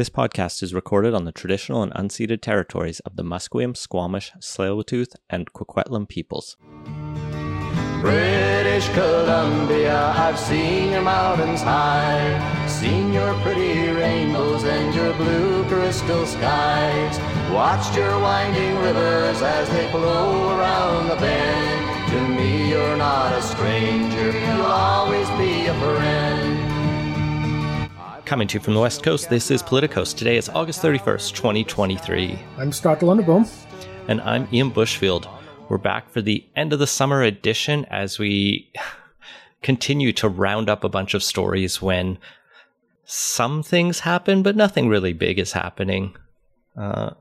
This podcast is recorded on the traditional and unceded territories of the Musqueam, Squamish, Tsleil-Waututh, and Kwikwetlem peoples. British Columbia, I've seen your mountains high, seen your pretty rainbows and your blue crystal skies, watched your winding rivers as they flow around the bend. To me, you're not a stranger, you'll always be a friend. Coming to you from the West Coast, this is Politicoast. Today is August 31st, 2023. I'm Scott Lunderboom. And I'm Ian Bushfield. We're back for the end of the summer edition as we continue to round up a bunch of stories when some things happen, but nothing really big is happening. Uh,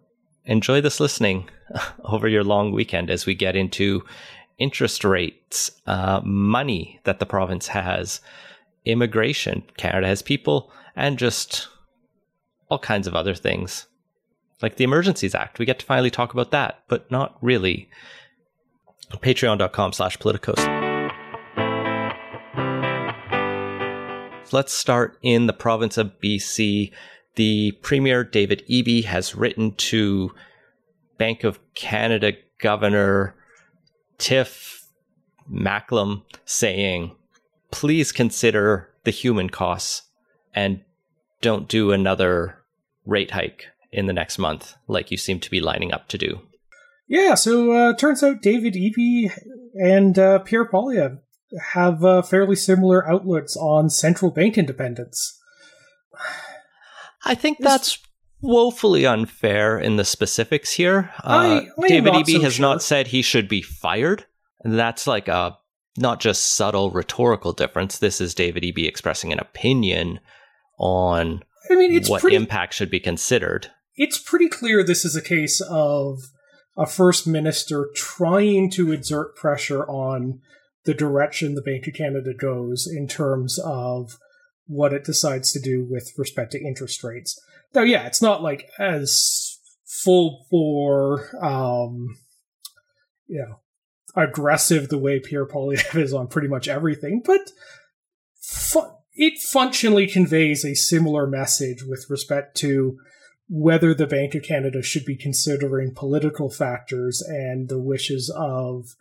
enjoy this listening over your long weekend as we get into interest rates, uh, money that the province has, immigration. Canada has people and just all kinds of other things. Like the Emergencies Act. We get to finally talk about that, but not really. Patreon.com slash politicoast. Let's start in the province of BC. The Premier David Eby has written to Bank of Canada Governor Tiff Macklem saying, please consider the human costs and don't do another rate hike in the next month like you seem to be lining up to do. Yeah, so uh, turns out David Eby and uh, Pierre Poilievre have uh, fairly similar outlooks on central bank independence. I think that's woefully unfair in the specifics here. Uh, I, I David Eby so has sure. not said he should be fired. That's like a not just subtle rhetorical difference. This is David Eby expressing an opinion on I mean, it's what pretty, impact should be considered. It's pretty clear this is a case of a first minister trying to exert pressure on the direction the Bank of Canada goes in terms of what it decides to do with respect to interest rates. Now, yeah, it's not like as full bore, um, you know, aggressive the way Pierre Poilievre is on pretty much everything, but fu- it functionally conveys a similar message with respect to whether the Bank of Canada should be considering political factors and the wishes of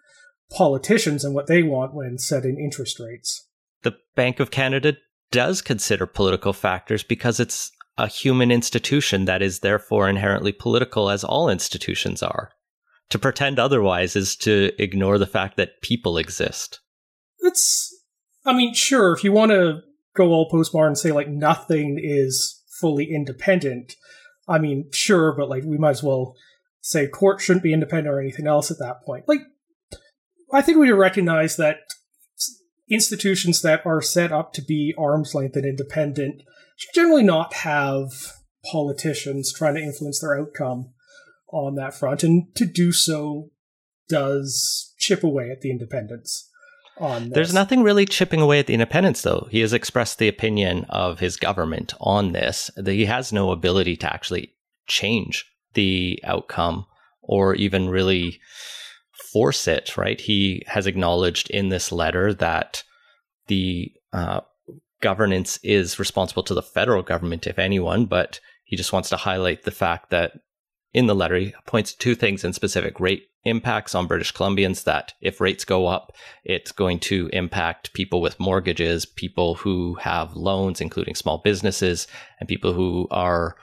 politicians and what they want when setting interest rates. The Bank of Canada does consider political factors because it's a human institution that is therefore inherently political, as all institutions are. To pretend otherwise is to ignore the fact that people exist. It's, I mean, sure, if you want to go all postmodern and say like nothing is fully independent. I mean, sure, but like we might as well say court shouldn't be independent or anything else at that point. Like, I think we recognize that institutions that are set up to be arm's length and independent should generally not have politicians trying to influence their outcome on that front, and to do so does chip away at the independence on this. There's nothing really chipping away at the independence, though. He has expressed the opinion of his government on this that he has no ability to actually change the outcome or even really force it, right? He has acknowledged in this letter that the uh, governance is responsible to the federal government, if anyone, but he just wants to highlight the fact that in the letter, he points to two things in specific rate impacts on British Columbians that if rates go up, it's going to impact people with mortgages, people who have loans, including small businesses, and people who are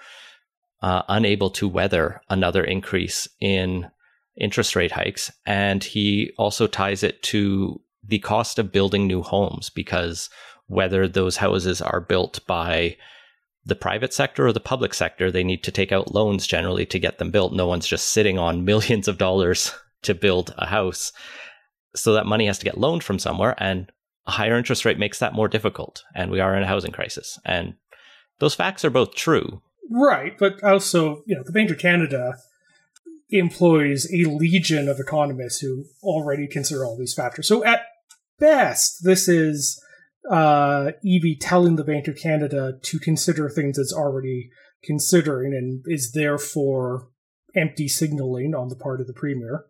uh, unable to weather another increase in interest rate hikes. And he also ties it to the cost of building new homes because whether those houses are built by the private sector or the public sector, they need to take out loans generally to get them built. No one's just sitting on millions of dollars to build a house. So that money has to get loaned from somewhere, and a higher interest rate makes that more difficult. And we are in a housing crisis. And those facts are both true. Right. But also, you know, the Bank of Canada employs a legion of economists who already consider all these factors. So at best, this is uh, Eby telling the Bank of Canada to consider things it's already considering and is therefore empty signaling on the part of the premier.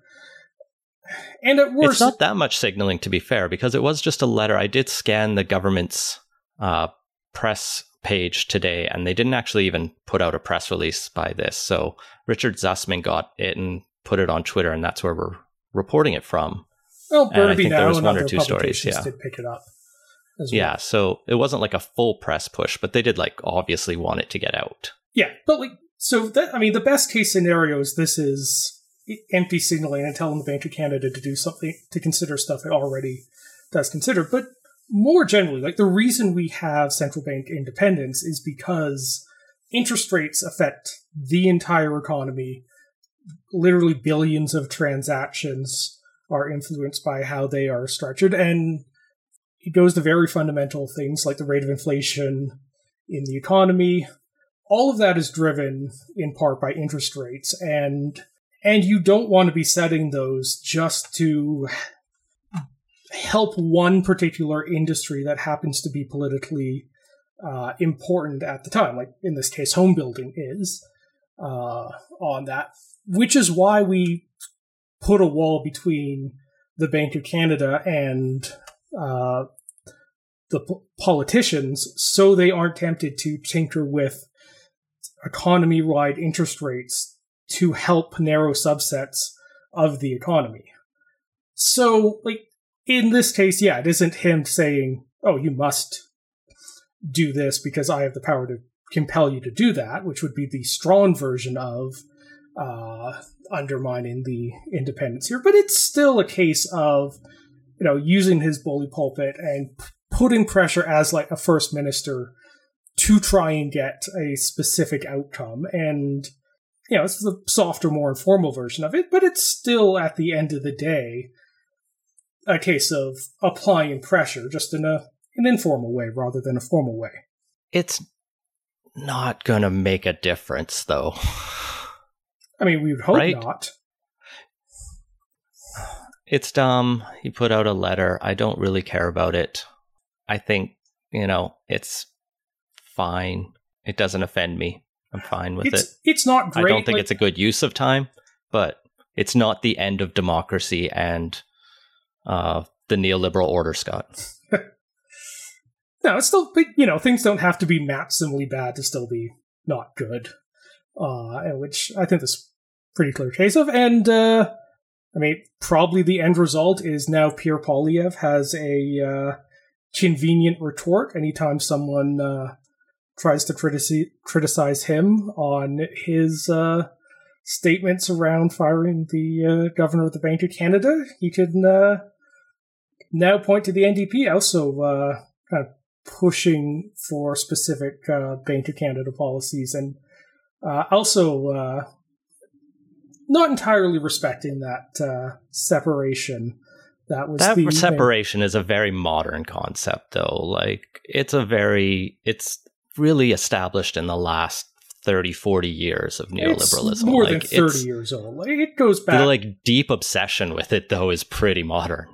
And at worst, it's not that much signaling, to be fair, because it was just a letter. I did scan the government's uh, press page today, and they didn't actually even put out a press release by this. So Richard Zussman got it and put it on Twitter, and that's where we're reporting it from. Well, Burnaby now and other publications stories, yeah. did pick it up. Well. Yeah, so it wasn't like a full press push, but they did like obviously want it to get out. Yeah, but like so that I mean the best case scenario is this is empty signaling and telling the Bank of Canada to do something to consider stuff it already does consider. But more generally, like the reason we have central bank independence is because interest rates affect the entire economy. Literally billions of transactions are influenced by how they are structured. And it goes to very fundamental things like the rate of inflation in the economy. All of that is driven in part by interest rates. And and you don't want to be setting those just to help one particular industry that happens to be politically uh, important at the time, like in this case, home building is uh, on that, which is why we put a wall between the Bank of Canada and uh, the p- politicians so they aren't tempted to tinker with economy wide interest rates to help narrow subsets of the economy. So, like, in this case, yeah, it isn't him saying, oh, you must do this because I have the power to compel you to do that, which would be the strong version of uh, undermining the independence here. But it's still a case of, you know, using his bully pulpit and p- putting pressure as like a first minister to try and get a specific outcome. And you know, it's the softer, more informal version of it, but it's still at the end of the day a case of applying pressure, just in a an informal way rather than a formal way. It's not going to make a difference, though. I mean, we would hope right? not. It's dumb. He put out a letter. I don't really care about it. I think, you know, it's fine. It doesn't offend me. I'm fine with it's, it. It's not great. I don't think like, it's a good use of time, but it's not the end of democracy and uh, the neoliberal order, Scott. no, it's still, you know, things don't have to be maximally bad to still be not good, uh, which I think this pretty clear case of. And, uh, I mean, probably the end result is now Pierre Poilievre has a uh, convenient retort anytime someone uh, tries to criticize criticize him on his uh, statements around firing the uh, governor of the Bank of Canada. He can uh, now point to the NDP also uh, kind of pushing for specific uh, Bank of Canada policies and also not entirely respecting that separation that was that separation is a very modern concept though. Like it's a very it's really established in the last 30 40 years of neoliberalism. it's more like, than 30 years old. Like, it goes back the like deep obsession with it though is pretty modern.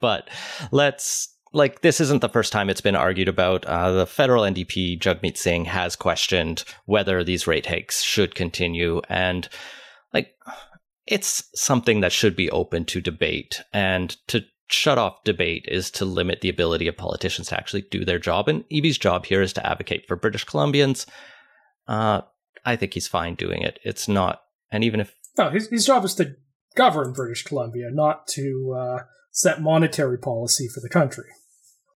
But let's like this isn't the first time it's been argued about. Uh, the federal NDP Jagmeet Singh has questioned whether these rate hikes should continue, and like it's something that should be open to debate. And to shut off debate is to limit the ability of politicians to actually do their job. And Eby's job here is to advocate for British Columbians. Uh, I think he's fine doing it. It's not, and even if no, his his job is to govern British Columbia, not to uh, set monetary policy for the country.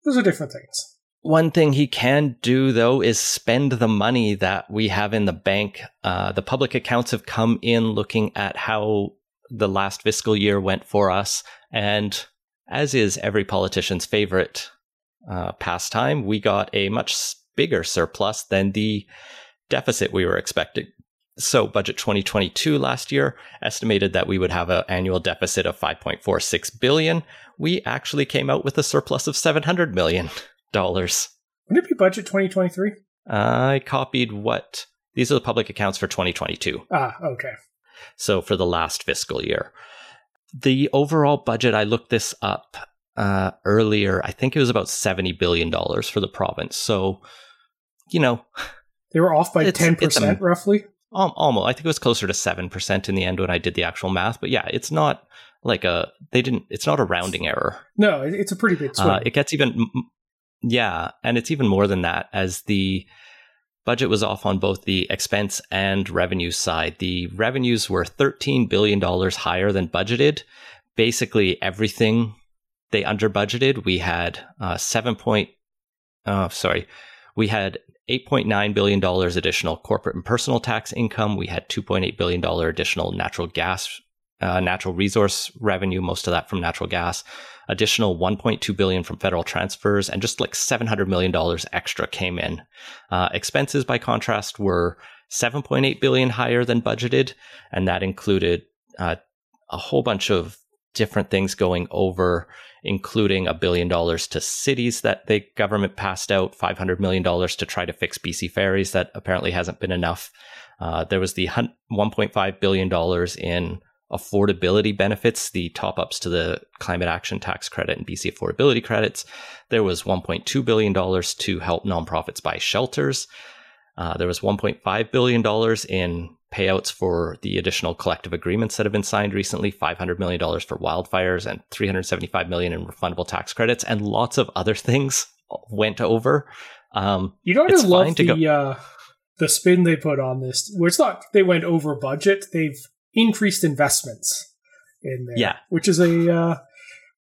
Those are different things. One thing he can do, though, is spend the money that we have in the bank. Uh, the public accounts have come in looking at how the last fiscal year went for us, and as is every politician's favorite uh, pastime, we got a much bigger surplus than the deficit we were expecting. So, budget 2022 last year estimated that we would have an annual deficit of 5.46 billion. We actually came out with a surplus of 700 million dollars. Wouldn't it be budget 2023? I copied what these are the public accounts for 2022. Ah, okay. So for the last fiscal year the overall budget, I looked this up uh, earlier. I think it was about $70 billion for the province. So, you know. They were off by 10% a, roughly? Almost. I think it was closer to 7% in the end when I did the actual math. But yeah, it's not like a, they didn't, it's not a rounding error. No, it's a pretty big swing. Uh, it gets even, Yeah, and it's even more than that as the budget was off on both the expense and revenue side. The revenues were $13 billion higher than budgeted. Basically, everything they under budgeted. We had uh, 7 point, uh, sorry, we had $8.9 billion additional corporate and personal tax income. We had $2.8 billion additional natural gas, uh, natural resource revenue, most of that from natural gas, additional 1.2 billion from federal transfers, and just like $700 million extra came in. Uh, expenses, by contrast, were 7.8 billion higher than budgeted, and that included uh, a whole bunch of different things going over including a billion dollars to cities that the government passed out, $500 million to try to fix BC ferries. That apparently hasn't been enough. Uh, there was the $1.5 billion in affordability benefits, the top ups to the climate action tax credit and BC affordability credits. There was $1.2 billion to help nonprofits buy shelters. Uh, there was $1.5 billion in payouts for the additional collective agreements that have been signed recently, $500 million for wildfires and 375 million in refundable tax credits, and lots of other things went over. Um, you know, I love the, go- uh, the spin they put on this, where it's not they went over budget, they've increased investments in there. Yeah. Which is a uh,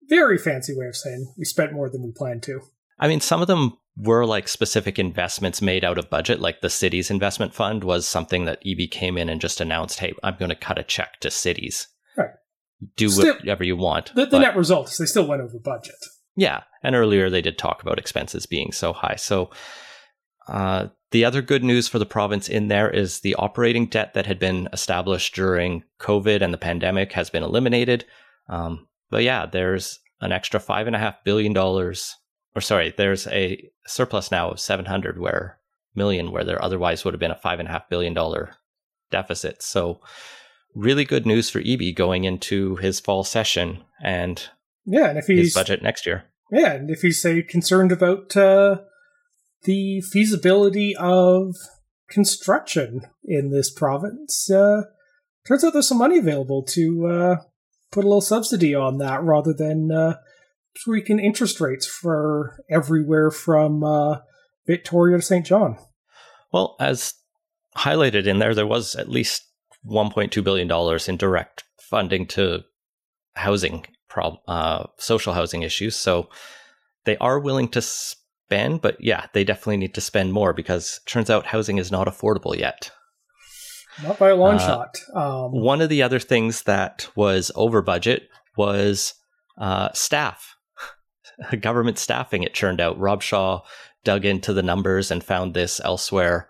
very fancy way of saying we spent more than we planned to. I mean, some of them were like specific investments made out of budget, like the city's investment fund was something that Eby came in and just announced, hey, I'm going to cut a check to cities. Right. Do still, whatever you want. The, the net result is they still went over budget. Yeah. And earlier they did talk about expenses being so high. So uh, the other good news for the province in there is the operating debt that had been established during COVID and the pandemic has been eliminated. Um, but yeah, there's an extra five and a half billion dollars or sorry, there's a surplus now of 700 where million where there otherwise would have been a five and a half billion dollar deficit. So really good news for Eby going into his fall session and yeah, and if he's his budget next year. Yeah, and if he's say concerned about uh, the feasibility of construction in this province, uh, turns out there's some money available to uh, put a little subsidy on that rather than uh, freaking interest rates for everywhere from uh, Victoria to St. John. Well, as highlighted in there, there was at least $1.2 billion in direct funding to housing, prob- uh, social housing issues. So they are willing to spend, but yeah, they definitely need to spend more because turns out housing is not affordable yet. Not by a long uh, shot. Um, one of the other things that was over budget was uh, staff. government staffing, it turned out. Rob Shaw dug into the numbers and found this elsewhere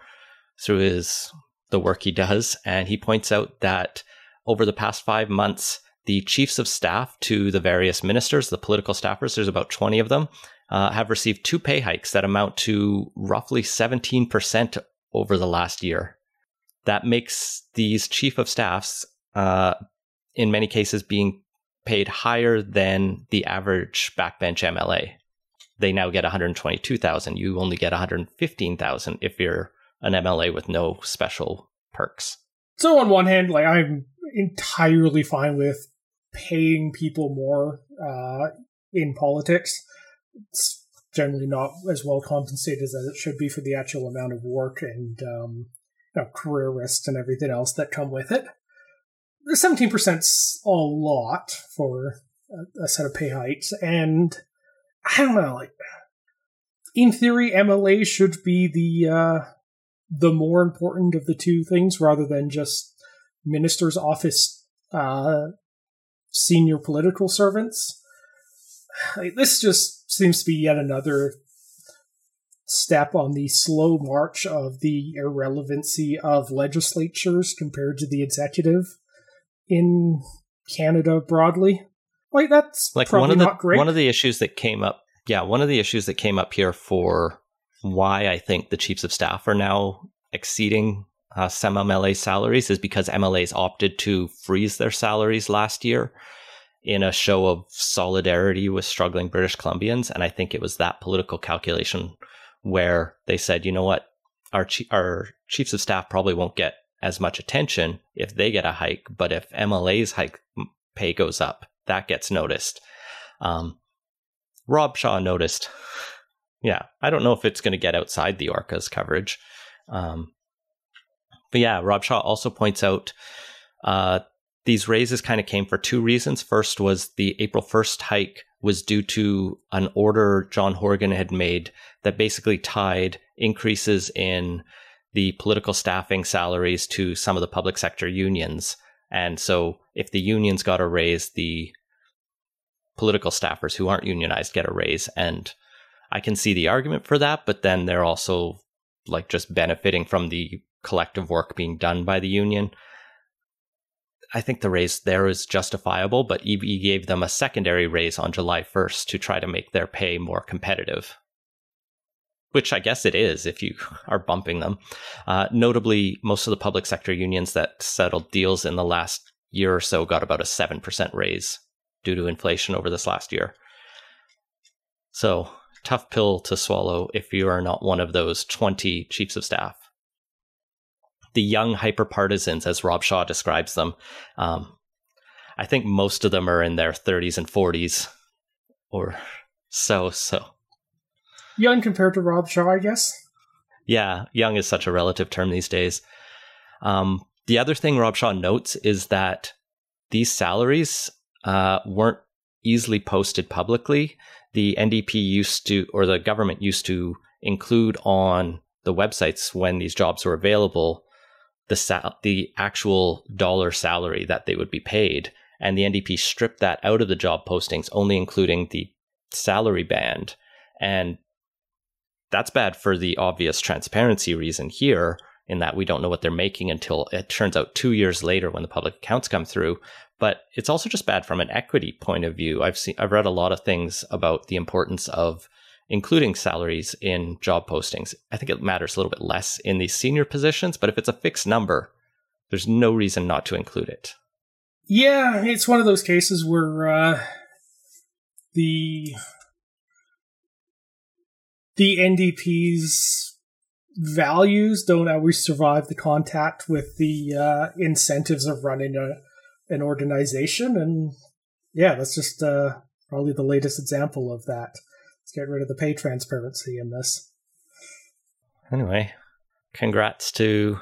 through his the work he does. And he points out that over the past five months, the chiefs of staff to the various ministers, the political staffers, there's about 20 of them, uh, have received two pay hikes that amount to roughly 17% over the last year. That makes these chief of staffs, uh, in many cases, being paid higher than the average backbench MLA. They now get 122,000. You only get 115,000 if you're an MLA with no special perks. So on one hand, like I'm entirely fine with paying people more uh, in politics. It's generally not as well compensated as it should be for the actual amount of work and um, you know, career risks and everything else that come with it seventeen percent's a lot for a, set of pay hikes, and I don't know. Like, in theory, MLA should be the uh, the more important of the two things, rather than just minister's office uh, senior political servants. Like, this just seems to be yet another step on the slow march of the irrelevancy of legislatures compared to the executive in Canada broadly. Like that's like one of the great. one of the issues that came up. Yeah, one of the issues that came up here for why I think the chiefs of staff are now exceeding uh, some MLA salaries is because MLAs opted to freeze their salaries last year in a show of solidarity with struggling British Columbians, and I think it was that political calculation where they said, you know what, our our chiefs of staff probably won't get as much attention if they get a hike, but if MLA's hike pay goes up, that gets noticed. Um, Rob Shaw noticed Yeah, I don't know if it's going to get outside the Orca's coverage. Um, but yeah, Rob Shaw also points out uh, these raises kind of came for two reasons. First was the April 1st hike was due to an order John Horgan had made that basically tied increases in the political staffing salaries to some of the public sector unions. And so if the unions got a raise, the political staffers who aren't unionized get a raise. And I can see the argument for that, but then they're also like just benefiting from the collective work being done by the union. I think the raise there is justifiable, but Eby gave them a secondary raise on July 1st to try to make their pay more competitive. Which I guess it is if you are bumping them. Uh, notably, most of the public sector unions that settled deals in the last year or so got about a 7% raise due to inflation over this last year. So, tough pill to swallow if you are not one of those 20 chiefs of staff. The young hyper partisans, as Rob Shaw describes them, um, I think most of them are in their 30s and 40s or so, so. Young compared to Rob Shaw, I guess. Yeah, young is such a relative term these days. Um, the other thing Rob Shaw notes is that these salaries uh, weren't easily posted publicly. The NDP used to, or the government used to include on the websites when these jobs were available the sal- the actual dollar salary that they would be paid, and the NDP stripped that out of the job postings, only including the salary band, and that's bad for the obvious transparency reason here in that we don't know what they're making until it turns out two years later when the public accounts come through. But it's also just bad from an equity point of view. I've seen I've read a lot of things about the importance of including salaries in job postings. I think it matters a little bit less in these senior positions, but if it's a fixed number, there's no reason not to include it. Yeah, it's one of those cases where uh, the the NDP's values don't always survive the contact with the uh, incentives of running a an organization. And yeah, that's just uh, probably the latest example of that. Let's get rid of the pay transparency in this. Anyway, congrats to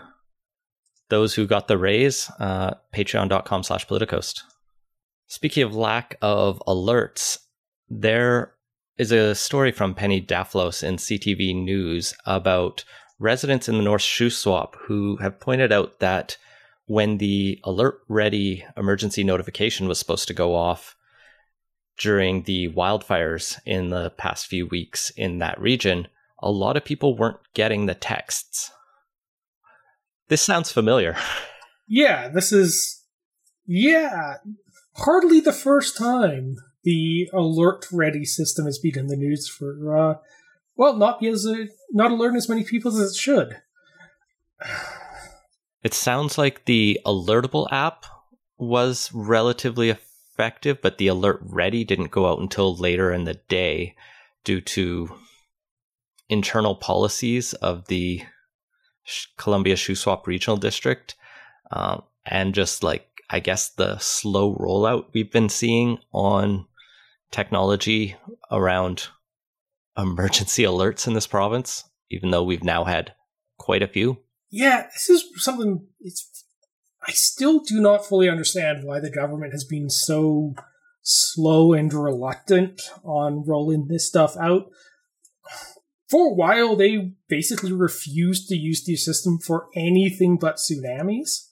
those who got the raise. Uh, Patreon.com slash Politicoast. Speaking of lack of alerts, there is a story from Penny Daflos in CTV News about residents in the North Shuswap who have pointed out that when the alert ready emergency notification was supposed to go off during the wildfires in the past few weeks in that region, a lot of people weren't getting the texts. This sounds familiar. Yeah, this is yeah, hardly the first time the alert ready system has been in the news for uh well, not because uh, not alerting as many people as it should. It sounds like the Alertable app was relatively effective, but the Alert Ready didn't go out until later in the day due to internal policies of the Columbia Shuswap Regional District. Um, and just like, I guess, the slow rollout we've been seeing on technology around emergency alerts in this province, even though we've now had quite a few yeah, this is something. It's. I still do not fully understand why the government has been so slow and reluctant on rolling this stuff out. For a while, they basically refused to use the system for anything but tsunamis,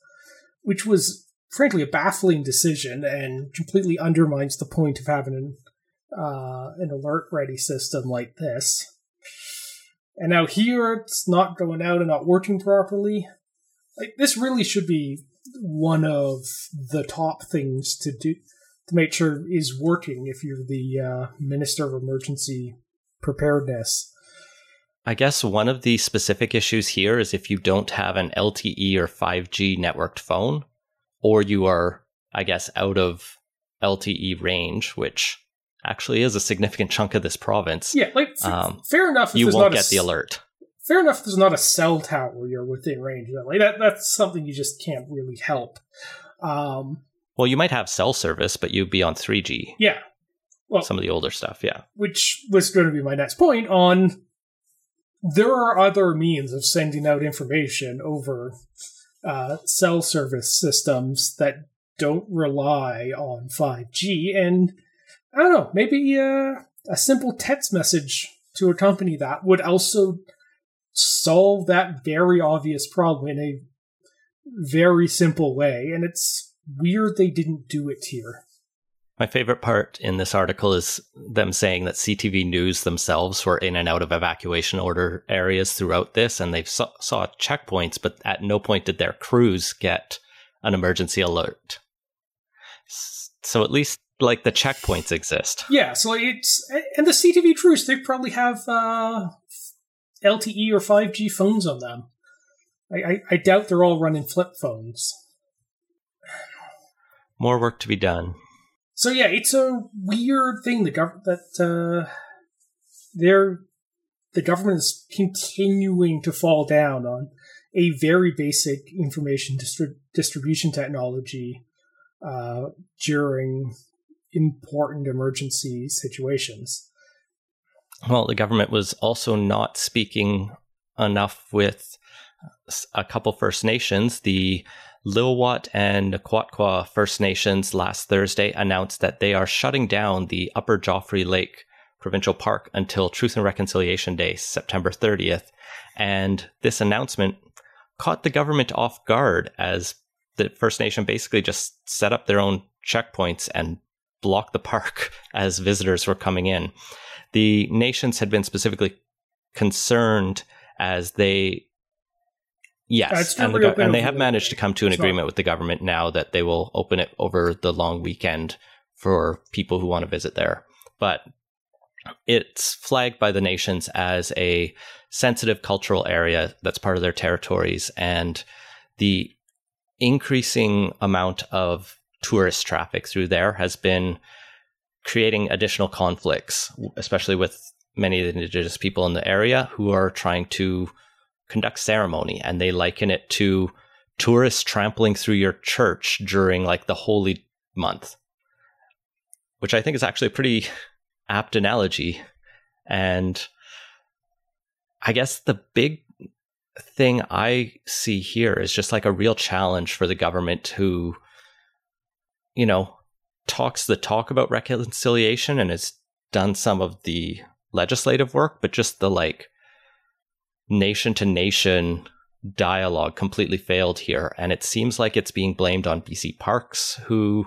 which was frankly a baffling decision and completely undermines the point of having an uh, an alert ready system like this. And now here it's not going out and not working properly. Like this really should be one of the top things to do to make sure is working if you're the uh, minister of emergency preparedness. I guess one of the specific issues here is if you don't have an LTE or 5G networked phone, or you are, I guess, out of LTE range, which actually is a significant chunk of this province. Yeah, like f- um, fair enough. you won't get the alert. Fair enough. There's not a cell tower you're within range. Of. Like that, that's something you just can't really help. Um, well, you might have cell service, but you'd be on 3G. Yeah, well, some of the older stuff, yeah. Which was going to be my next point on there are other means of sending out information over uh, cell service systems that don't rely on 5G. And I don't know, maybe uh, a simple text message to accompany that would also solve that very obvious problem in a very simple way. And it's weird they didn't do it here. My favorite part in this article is them saying that CTV News themselves were in and out of evacuation order areas throughout this, and they saw, saw checkpoints, but at no point did their crews get an emergency alert. So at least like the checkpoints exist. Yeah, so it's and the CTV crews they probably have uh, LTE or 5G phones on them. I, I, I doubt they're all running flip phones. More work to be done. So yeah, it's a weird thing the government that uh, they're the government is continuing to fall down on a very basic information distri- distribution technology uh, during important emergency situations. Well, the government was also not speaking enough with uh, a couple First Nations. The Lil'wat and N'Quatqua First Nations last Thursday announced that they are shutting down the Upper Joffre Lake Provincial Park until Truth and Reconciliation Day, September 30th. And this announcement caught the government off guard as the First Nation basically just set up their own checkpoints and blocked the park as visitors were coming in. The nations had been specifically concerned as they Yes, and, the, and, they have managed to come to an agreement with the government now that they will open it over the long weekend for people who want to visit there. But it's flagged by the nations as a sensitive cultural area that's part of their territories, and the increasing amount of tourist traffic through there has been creating additional conflicts, especially with many of the indigenous people in the area who are trying to conduct ceremony and they liken it to tourists trampling through your church during like the holy month which i think is actually a pretty apt analogy. And i guess the big thing i see here is just like a real challenge for the government who you know talks the talk about reconciliation and has done some of the legislative work but just the like nation to nation dialogue completely failed here. And it seems like it's being blamed on BC Parks who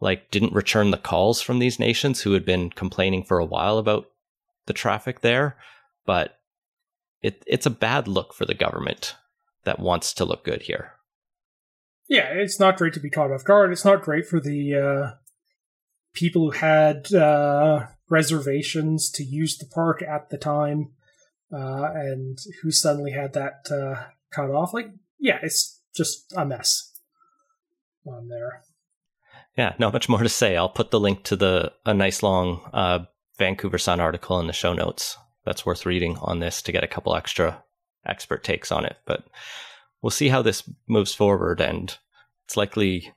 like didn't return the calls from these nations who had been complaining for a while about the traffic there. But it it's a bad look for the government that wants to look good here yeah it's not great to be caught off guard it's not great for the uh, people who had uh, reservations to use the park at the time uh, and who suddenly had that uh, cut off. Like, yeah, it's just a mess on there. Yeah, not much more to say. I'll put the link to the a nice long uh, Vancouver Sun article in the show notes. That's worth reading on this to get a couple extra expert takes on it. But we'll see how this moves forward, and it's likely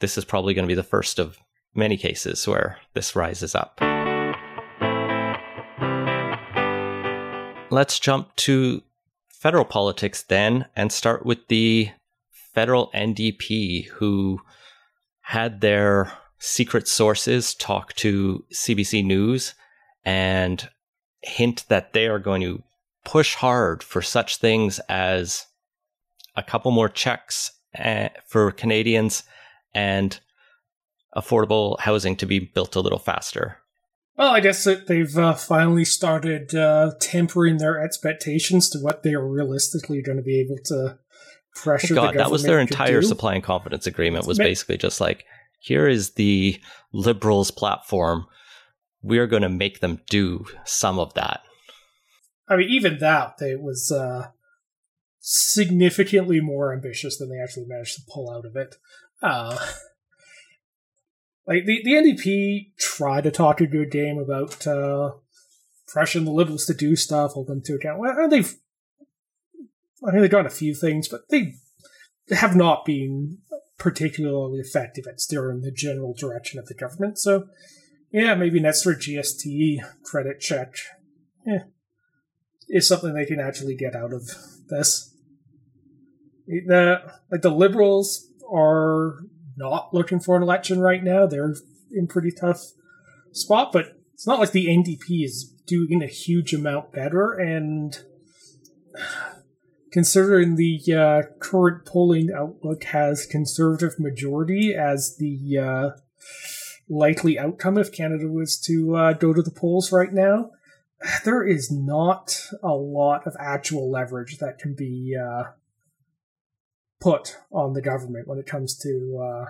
this is probably going to be the first of many cases where this rises up. let's jump to federal politics then and start with the federal NDP who had their secret sources talk to CBC News and hint that they are going to push hard for such things as a couple more checks eh, for Canadians and affordable housing to be built a little faster. Well, I guess that they've uh, finally started uh, tempering their expectations to what they are realistically going to be able to pressure. God, that was their entire do. supply and confidence agreement. Was basically just like, here is the liberals' platform. We are going to make them do some of that. I mean, even that it was uh, significantly more ambitious than they actually managed to pull out of it. Uh, like the, the NDP tried to talk a good game about uh, pressuring the Liberals to do stuff, hold them to account. Well, they've, I mean, they've done a few things, but they have not been particularly effective at steering the general direction of the government. So, yeah, maybe an extra GST credit check eh, is something they can actually get out of this. The like the liberals are not looking for an election right now. They're in pretty tough spot, but it's not like the NDP is doing a huge amount better. And considering the uh, current polling outlook has conservative majority as the uh, likely outcome if Canada was to uh, go to the polls right now, there is not a lot of actual leverage that can be uh, put on the government when it comes to uh,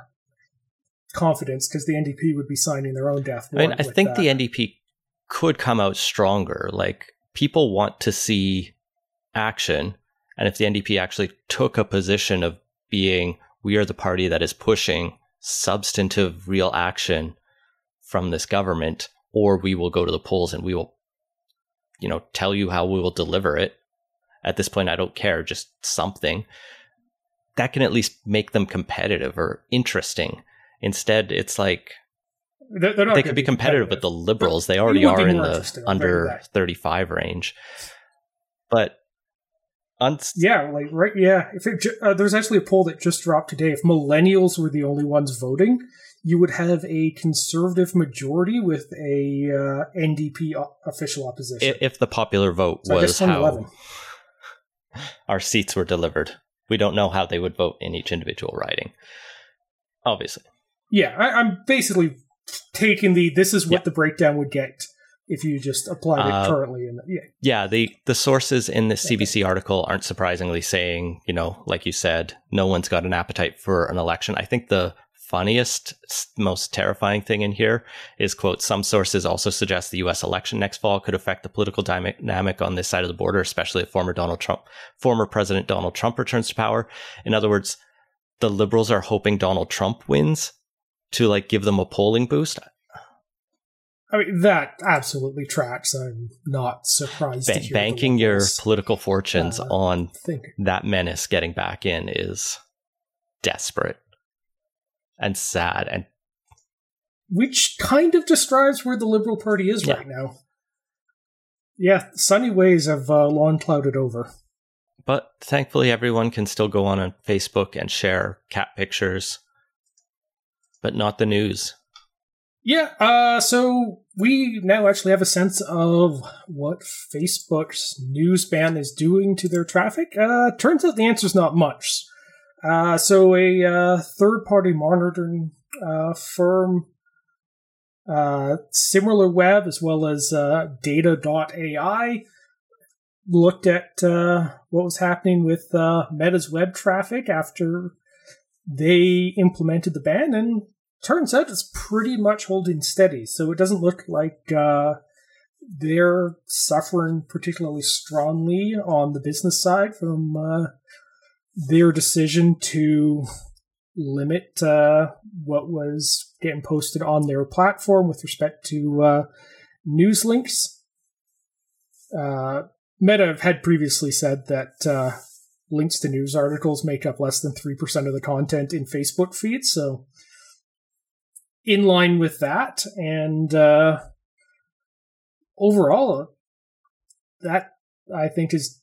confidence because the NDP would be signing their own death. I mean, I think that. the NDP could come out stronger. Like people want to see action, and if the NDP actually took a position of being, we are the party that is pushing substantive, real action from this government, or we will go to the polls and we will, you know, tell you how we will deliver it. At this point, I don't care, just something that can at least make them competitive or interesting. Instead, it's like they're, they're they could be competitive, with the liberals. They already are in the under 35 range. But on yeah, like right, yeah. If it, uh, there's actually a poll that just dropped today, if millennials were the only ones voting, you would have a conservative majority with a uh, NDP official opposition. If, if, the popular vote so was how our seats were delivered, we don't know how they would vote in each individual riding. Obviously, yeah. I, am basically taking the this is what yeah. the breakdown would get if you just applied it uh, currently. In the, yeah. yeah, the the sources in the CBC article aren't surprisingly saying, you know, like you said, no one's got an appetite for an election. I think the funniest, most terrifying thing in here is quote, some sources also suggest the US election next fall could affect the political dynamic on this side of the border, especially if former Donald Trump, former President Donald Trump returns to power. In other words, the liberals are hoping Donald Trump wins to like give them a polling boost. I mean, that absolutely tracks. I'm not surprised. Ba- banking your political fortunes uh, on that menace getting back in is desperate and sad and which kind of describes where the Liberal Party is yeah. right now. Yeah, sunny ways have uh, long clouded over. But thankfully, everyone can still go on on Facebook and share cat pictures, but not the news. Yeah, uh, so we now actually have a sense of what Facebook's news ban is doing to their traffic. Uh, turns out the answer is not much. Uh, so a uh, third-party monitoring uh, firm, uh, SimilarWeb, as well as uh, Data.ai, looked at uh, what was happening with Meta's web traffic after they implemented the ban, and turns out it's pretty much holding steady. So it doesn't look like they're suffering particularly strongly on the business side from their decision to limit uh, what was getting posted on their platform with respect to uh, news links. Uh, Meta had previously said that uh, links to news articles make up less than 3% of the content in Facebook feeds, so in line with that, and uh, overall, that I think is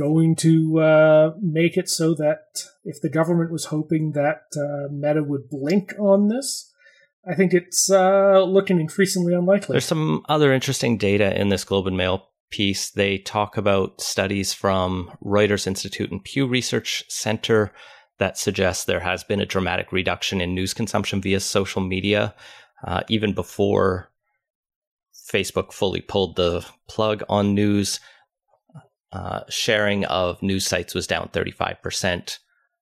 going to uh, make it so that if the government was hoping that uh, Meta would blink on this, I think it's uh, looking increasingly unlikely. There's some other interesting data in this Globe and Mail piece. They talk about studies from Reuters Institute and Pew Research Center that suggest there has been a dramatic reduction in news consumption via social media, uh, even before Facebook fully pulled the plug on news uh, sharing of news sites was down 35%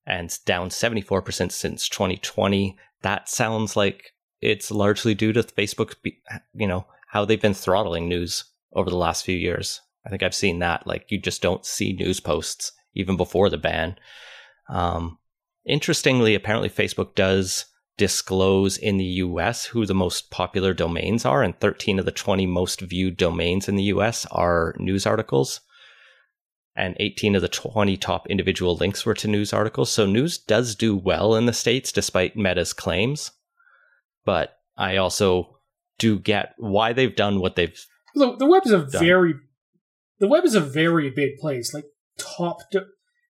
and down 74% since 2020. That sounds like it's largely due to Facebook, you know, how they've been throttling news over the last few years. I think I've seen that. Like, you just don't see news posts even before the ban. Um, interestingly, apparently, Facebook does disclose in the US who the most popular domains are, and 13 of the 20 most viewed domains in the US are news articles and 18 of the 20 top individual links were to news articles. So news does do well in the States despite Meta's claims. But I also do get why they've done what they've The, the web is a Done. very the web is a very big place. Like top, do,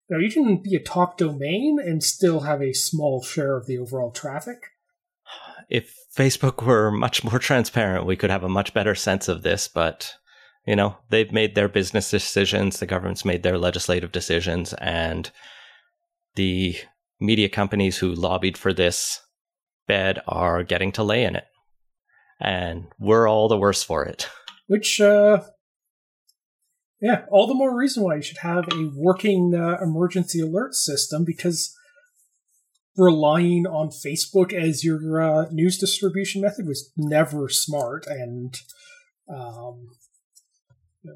you know, you can be a top domain and still have a small share of the overall traffic. if Facebook were much more transparent, we could have a much better sense of this. But, you know, they've made their business decisions, the government's made their legislative decisions, and the media companies who lobbied for this bed are getting to lay in it. And we're all the worse for it. Which, uh, yeah, all the more reason why you should have a working uh, emergency alert system because relying on Facebook as your uh, news distribution method was never smart, and um,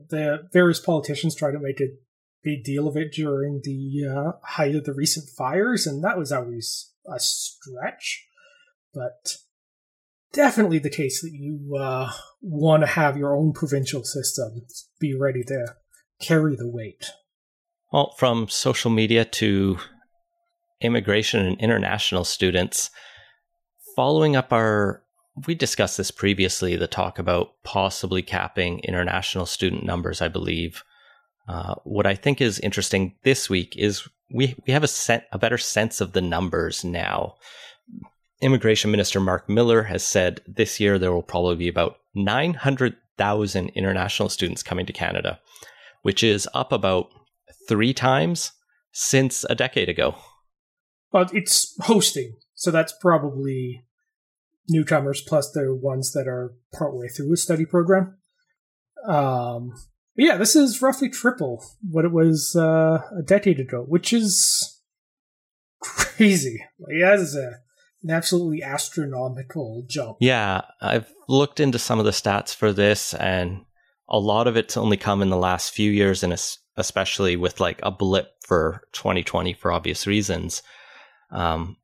the various politicians tried to make a big deal of it during the uh, height of the recent fires, and that was always a stretch. But definitely the case that you uh, want to have your own provincial system be ready to carry the weight. Well, from social media to immigration and international students, following up our, we discussed this previously, the talk about possibly capping international student numbers, I believe. Uh, what I think is interesting this week is we, we have a, a better sense of the numbers now. Immigration Minister Mark Miller has said this year there will probably be about 900,000 international students coming to Canada, which is up about three times since a decade ago. But it's hosting, so that's probably newcomers plus the ones that are partway through a study program. Um, yeah, this is roughly triple what it was uh, a decade ago, which is crazy. Like that is a, an absolutely astronomical jump. Yeah, I've looked into some of the stats for this, and a lot of it's only come in the last few years, and especially with like a blip for 2020 for obvious reasons. Um,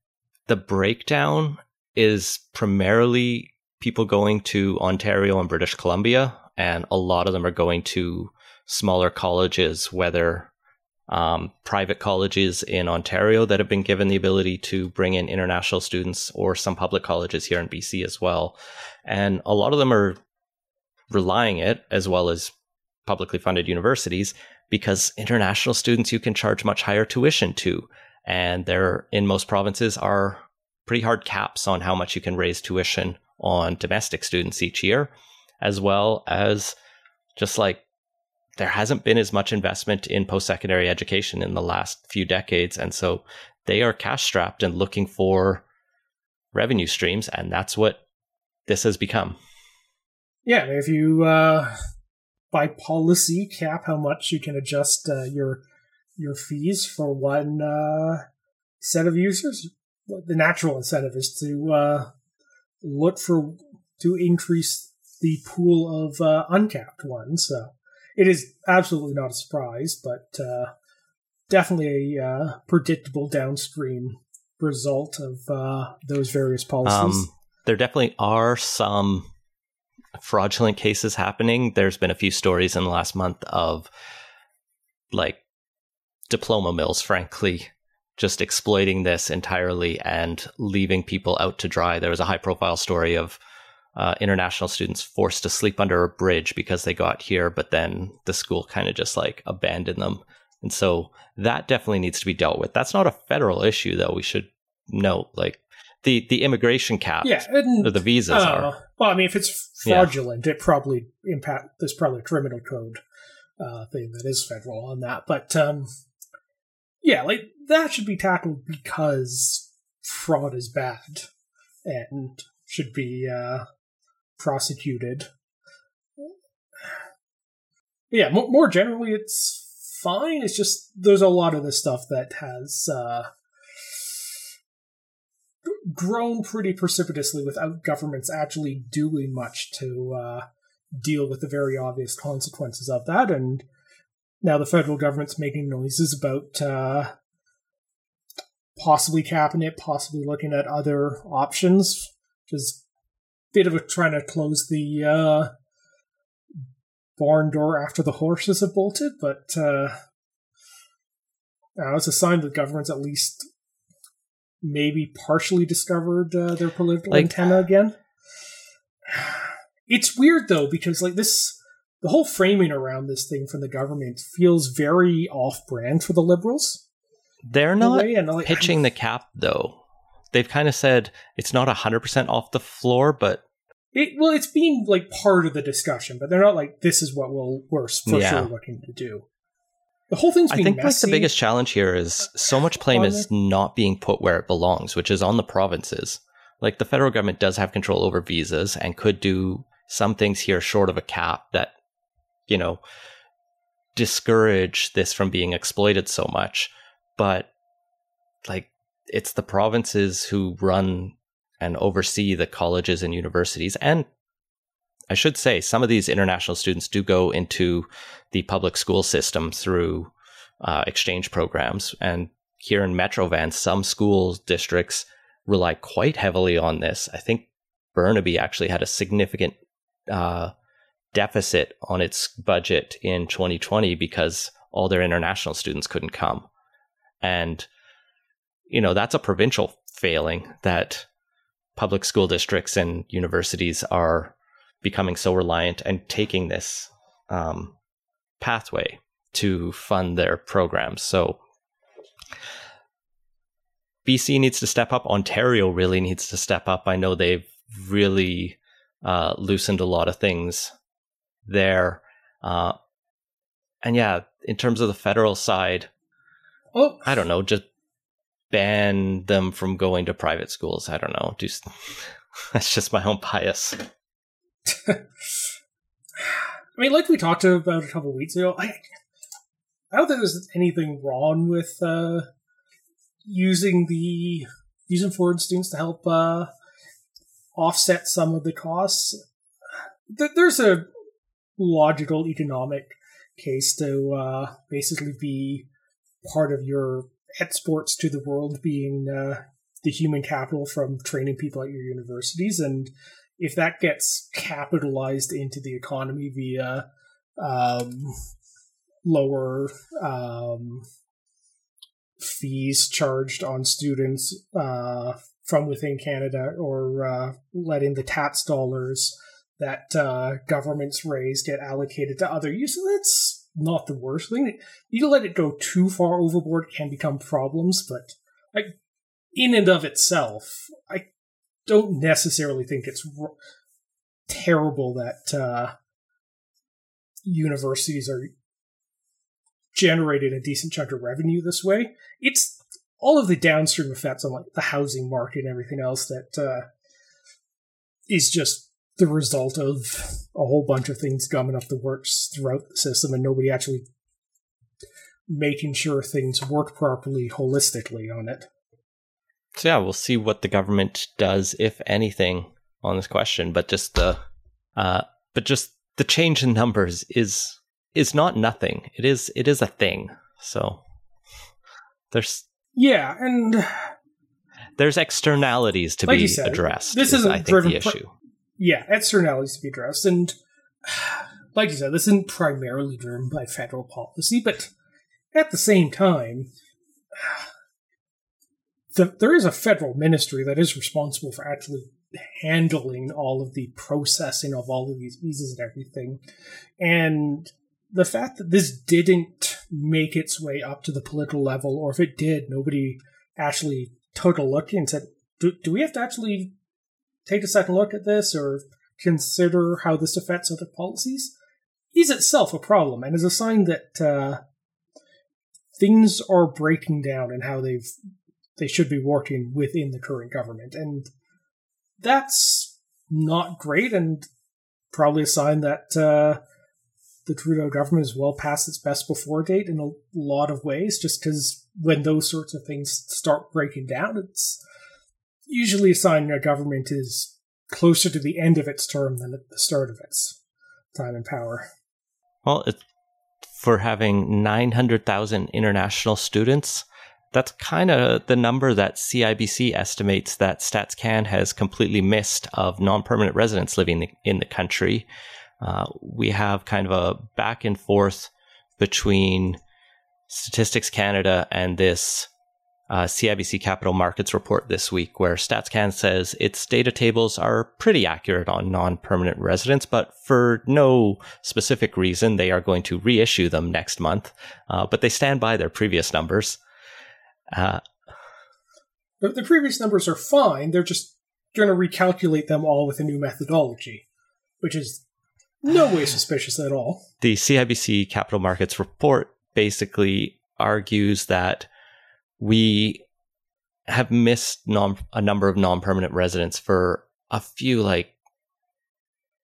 the breakdown is primarily people going to Ontario and British Columbia, and a lot of them are going to smaller colleges, whether um, private colleges in Ontario that have been given the ability to bring in international students, or some public colleges here in BC as well. And a lot of them are relying it, as well as publicly funded universities, because international students you can charge much higher tuition to. And there, in most provinces, are pretty hard caps on how much you can raise tuition on domestic students each year, as well as just like there hasn't been as much investment in post secondary education in the last few decades. And so they are cash strapped and looking for revenue streams. And that's what this has become. Yeah, if you uh, by policy cap how much you can adjust uh, your your fees for one uh, set of users, the natural incentive is to uh, look for to increase the pool of uh, uncapped ones. So it is absolutely not a surprise, but uh, definitely a uh, predictable downstream result of uh, those various policies. Um, there definitely are some fraudulent cases happening. There's been a few stories in the last month of like diploma mills, frankly, just exploiting this entirely and leaving people out to dry. There was a high profile story of uh, international students forced to sleep under a bridge because they got here, but then the school kind of just like abandoned them. And so that definitely needs to be dealt with. That's not a federal issue, though. We should note, like the the immigration cap, yeah, and, or the visas uh, are. Well, I mean, if it's Yeah. fraudulent, it probably impact. There's probably a criminal code uh, thing that is federal on that, but um, yeah, like that should be tackled because fraud is bad and should be uh, prosecuted. Yeah, mo- more generally, it's fine. It's just there's a lot of this stuff that has uh, grown pretty precipitously without governments actually doing much to uh, deal with the very obvious consequences of that. And now the federal government's making noises about uh, possibly capping it, possibly looking at other options, a bit of a trying to close the uh, barn door after the horses have bolted. But uh, now it's a sign that government's at least maybe partially discovered uh, their political Like- antenna again. It's weird though because like this, the whole framing around this thing from the government feels very off-brand for the liberals. They're not way, like, pitching the cap though. They've kind of said it's not 100% off the floor, but It, well, it's being like part of the discussion, but they're not like this is what we'll we're for Yeah. sure looking to do. The whole thing's I think like the biggest challenge here is so much blame is not being put where it belongs, which is on the provinces. Like the federal government does have control over visas and could do some things here short of a cap that, you know, discourage this from being exploited so much. But like it's the provinces who run and oversee the colleges and universities and I should say some of these international students do go into the public school system through uh, exchange programs. And here in Metrovan's, some school districts rely quite heavily on this. I think Burnaby actually had a significant uh, deficit on its budget in 2020 because all their international students couldn't come. And, you know, that's a provincial failing that public school districts and universities are becoming so reliant and taking this um, pathway to fund their programs. So BC needs to step up. Ontario really needs to step up. I know they've really uh, loosened a lot of things there. Uh, and yeah, in terms of the federal side, oh, I don't know, just ban them from going to private schools. I don't know. Do that's just my own bias. I mean, like we talked about a couple weeks ago, I, I don't think there's anything wrong with uh, using the using foreign students to help uh, offset some of the costs. There's a logical economic case to uh, basically be part of your exports to the world being uh, the human capital from training people at your universities. And if that gets capitalized into the economy via um, lower um, fees charged on students uh, from within Canada or uh, letting the tax dollars that uh, governments raise get allocated to other uses, that's not the worst thing. You let it go too far overboard, can become problems, but like in and of itself, I don't necessarily think it's r- terrible that uh, universities are generating a decent chunk of revenue this way. It's all of the downstream effects on like the housing market and everything else that uh, is just the result of a whole bunch of things gumming up the works throughout the system and nobody actually making sure things work properly holistically on it. So yeah, we'll see what the government does, if anything, on this question. But just the, uh, but just the change in numbers is is not nothing. It is it is a thing. So there's Yeah, and there's externalities to Like be said, addressed. this is, isn't I think driven the pr- issue. Yeah, externalities to be addressed. And like you said, this isn't primarily driven by federal policy, but at the same time, the, there is a federal ministry that is responsible for actually handling all of the processing of all of these visas and everything. And the fact that this didn't make its way up to the political level, or if it did, nobody actually took a look and said, do, do we have to actually take a second look at this or consider how this affects other policies is itself a problem and is a sign that uh, things are breaking down and how they've they should be working within the current government. And that's not great and probably a sign that uh, the Trudeau government is well past its best before date in a lot of ways just because when those sorts of things start breaking down it's usually a sign a government is closer to the end of its term than at the start of its time in power. Well, it, for having 900,000 international students, that's kind of the number that CIBC estimates that StatsCan has completely missed of non permanent residents living in the country. Uh, we have kind of a back and forth between Statistics Canada and this uh, CIBC Capital Markets report this week, where StatsCan says its data tables are pretty accurate on non permanent residents, but for no specific reason, they are going to reissue them next month. Uh, but they stand by their previous numbers. Uh, the, the previous numbers are fine. They're just going to recalculate them all with a new methodology, which is no way suspicious at all. The CIBC Capital Markets report basically argues that we have missed non, a number of non-permanent residents for a few like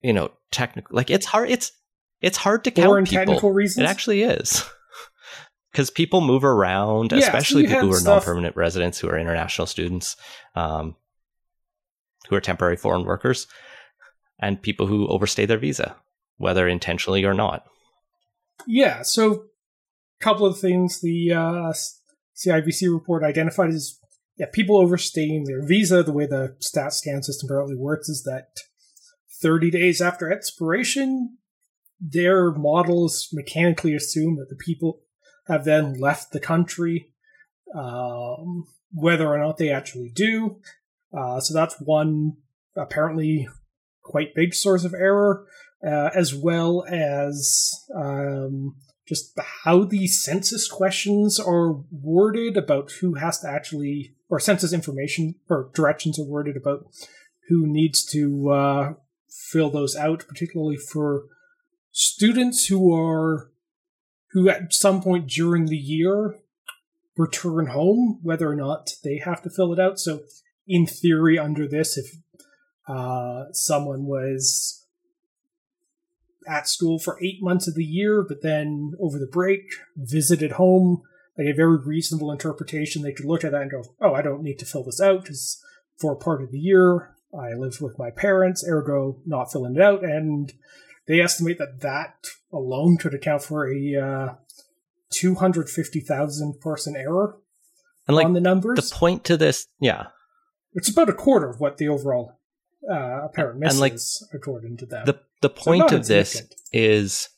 you know technical like it's hard it's it's hard to count people. technical reasons? It actually is. Because people move around yeah, especially so people who are stuff... non-permanent residents who are international students um, who are temporary foreign workers and people who overstay their visa whether intentionally or not. Yeah so a couple of things. The uh, CIBC report identified as yeah, people overstaying their visa. The way the StatsCan system currently works is that 30 days after expiration, their models mechanically assume that the people have then left the country, um, whether or not they actually do. Uh, so that's one apparently quite big source of error, uh, as well as um, just how the census questions are worded about who has to actually, or census information or directions are worded about who needs to uh, fill those out, particularly for students who are who at some point during the year return home, whether or not they have to fill it out. So, in theory, under this, if uh, someone was at school for eight months of the year, but then over the break visited home. Like a very reasonable interpretation, they could look at that and go, "Oh, I don't need to fill this out because for part of the year I lived with my parents, ergo not filling it out." And they estimate that that alone could account for a uh, two hundred fifty thousand person error and like on the numbers. The point to this, yeah, it's about a quarter of what the overall uh, apparent misses, and like, according to them. The the point so of this is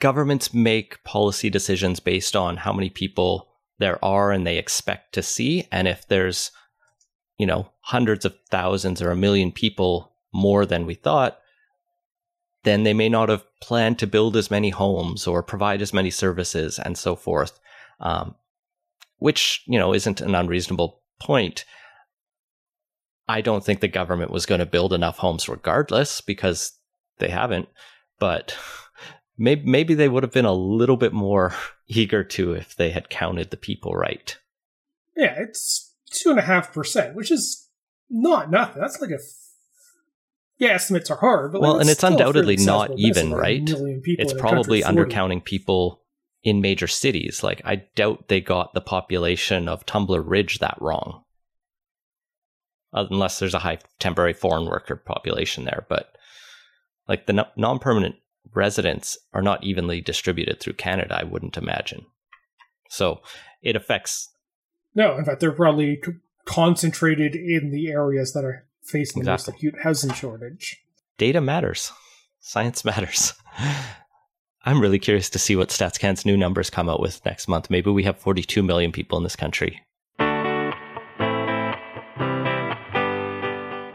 governments make policy decisions based on how many people there are and they expect to see, and if there's you know hundreds of thousands or a million people more than we thought, then they may not have planned to build as many homes or provide as many services and so forth. Um, which you know isn't an unreasonable point. I don't think the government was going to build enough homes regardless because they haven't. But maybe maybe they would have been a little bit more eager to if they had counted the people right. Yeah, it's two and a half percent, which is not nothing. That's like a yeah, estimates are hard, but well, like, and it's undoubtedly not even, right? It's probably undercounting people in major cities. Like, I doubt they got the population of Tumbler Ridge that wrong Uh, unless there's a high temporary foreign worker population there. But like the non permanent residents are not evenly distributed through Canada, I wouldn't imagine. So it affects. No, in fact, they're probably concentrated in the areas that are facing exactly. the most acute housing shortage. Data matters, science matters. I'm really curious to see what StatsCan's new numbers come out with next month. Maybe we have 42 million people in this country.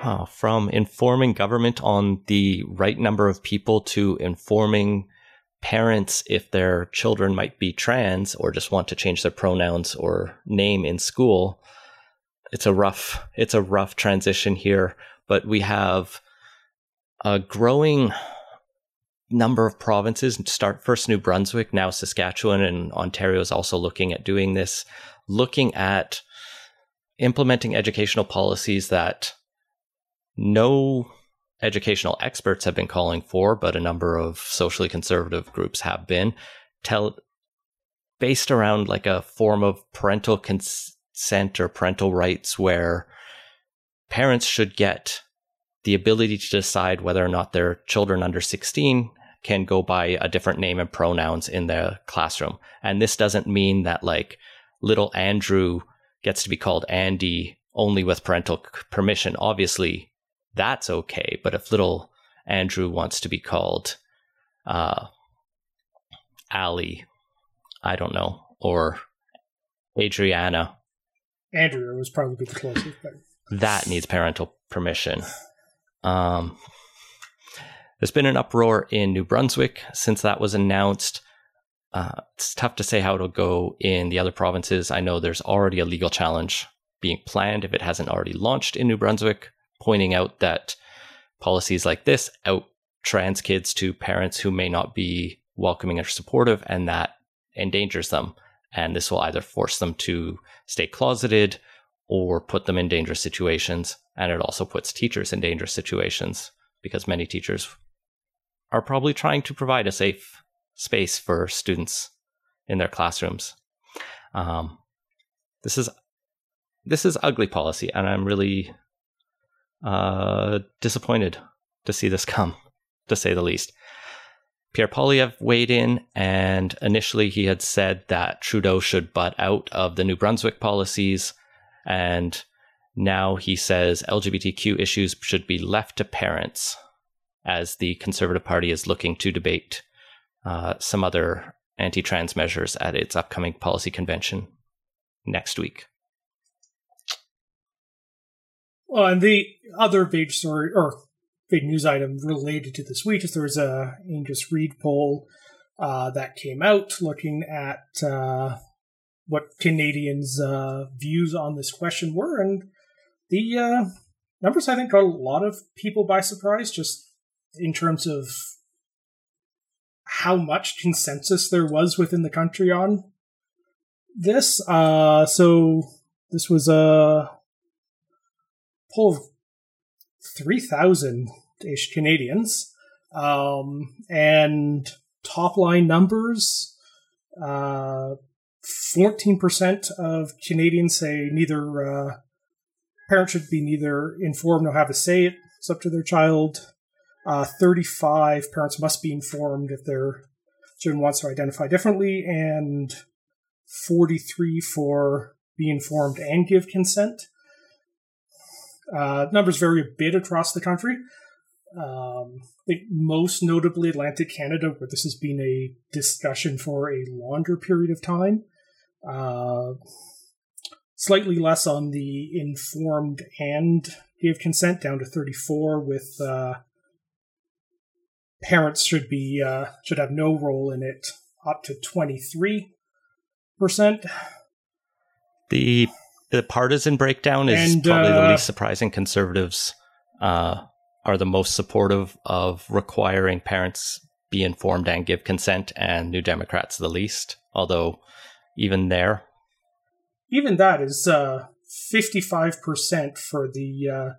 Uh, from informing government on the right number of people to informing parents if their children might be trans or just want to change their pronouns or name in school. It's a rough it's a rough transition here, but we have a growing number of provinces start first New Brunswick, now Saskatchewan and Ontario is also looking at doing this, looking at implementing educational policies that no educational experts have been calling for, but a number of socially conservative groups have been, tell based around like a form of parental consent or parental rights where parents should get the ability to decide whether or not their children under 16 can go by a different name and pronouns in the classroom. And this doesn't mean that like little Andrew gets to be called Andy only with parental permission. Obviously, that's okay. But if little Andrew wants to be called uh, Ali, I don't know, or Adriana. Andrea was probably the closest. But... That needs parental permission. Um, there's been an uproar in New Brunswick since that was announced. Uh, it's tough to say how it'll go in the other provinces. I know there's already a legal challenge being planned if it hasn't already launched in New Brunswick, pointing out that policies like this out trans kids to parents who may not be welcoming or supportive, and that endangers them. And this will either force them to stay closeted or put them in dangerous situations. And it also puts teachers in dangerous situations because many teachers are probably trying to provide a safe space for students in their classrooms. Um, this is this is ugly policy, and I'm really uh, disappointed to see this come, to say the least. Pierre Poilievre weighed in, and initially he had said that Trudeau should butt out of the New Brunswick policies, and now he says LGBTQ issues should be left to parents, as the Conservative Party is looking to debate uh, some other anti trans measures at its upcoming policy convention next week. Well, and the other big story or big news item related to this week is there was a Angus Reid poll uh, that came out looking at uh, what Canadians' uh, views on this question were, and the uh, numbers I think got a lot of people by surprise, just in terms of how much consensus there was within the country on this. Uh, so this was a of 3,000 ish Canadians. Um, and top line numbers uh, 14% of Canadians say neither uh, parents should be neither informed nor have a say. It's up to their child. Uh, 35 parents must be informed if their children wants to identify differently, and 43 for be informed and give consent. Uh, numbers vary a bit across the country. Um, I think most notably Atlantic Canada, where this has been a discussion for a longer period of time. Uh, slightly less on the informed and gave consent, down to 34, with uh, parents should be uh, should have no role in it, up to 23 percent. The the partisan breakdown is and, probably uh, the least surprising. Conservatives uh, are the most supportive of requiring parents be informed and give consent, and New Democrats the least. Although, even there, even that is uh, fifty-five percent for the uh,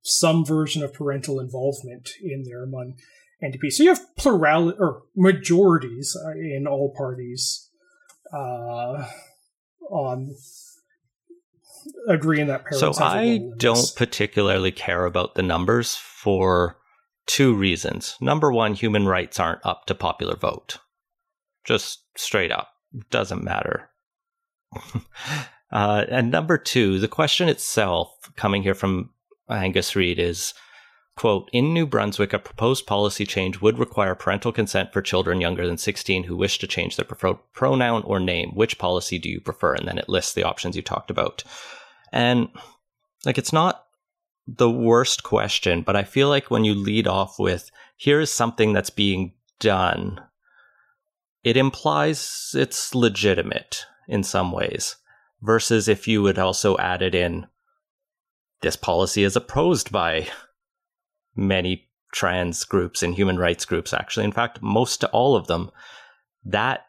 some version of parental involvement in there among NDP. So you have plurality or majorities uh, in all parties uh, on agreeing that. So I don't particularly care about the numbers for two reasons. Number one, human rights aren't up to popular vote. Just straight up, doesn't matter. uh, and number two, the question itself, coming here from Angus Reid, is quote in new brunswick a proposed policy change would require parental consent for children younger than 16 who wish to change their preferred pronoun or name. Which policy do you prefer? And then it lists the options you talked about. And like it's not the worst question but i feel like when you lead off with here is something that's being done it implies it's legitimate in some ways versus if you would also add it in this policy is opposed by many trans groups and human rights groups, actually. In fact, most to all of them, that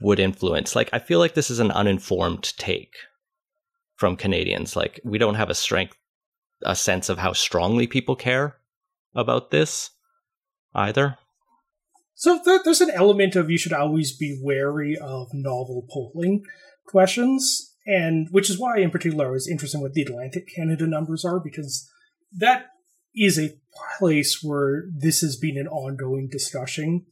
would influence. Like, I feel like this is an uninformed take from Canadians. Like, we don't have a strength, a sense of how strongly people care about this either. So there's an element of you should always be wary of novel polling questions, and which is why, in particular, I was interested in what the Atlantic Canada numbers are because that is a place where this has been an ongoing discussion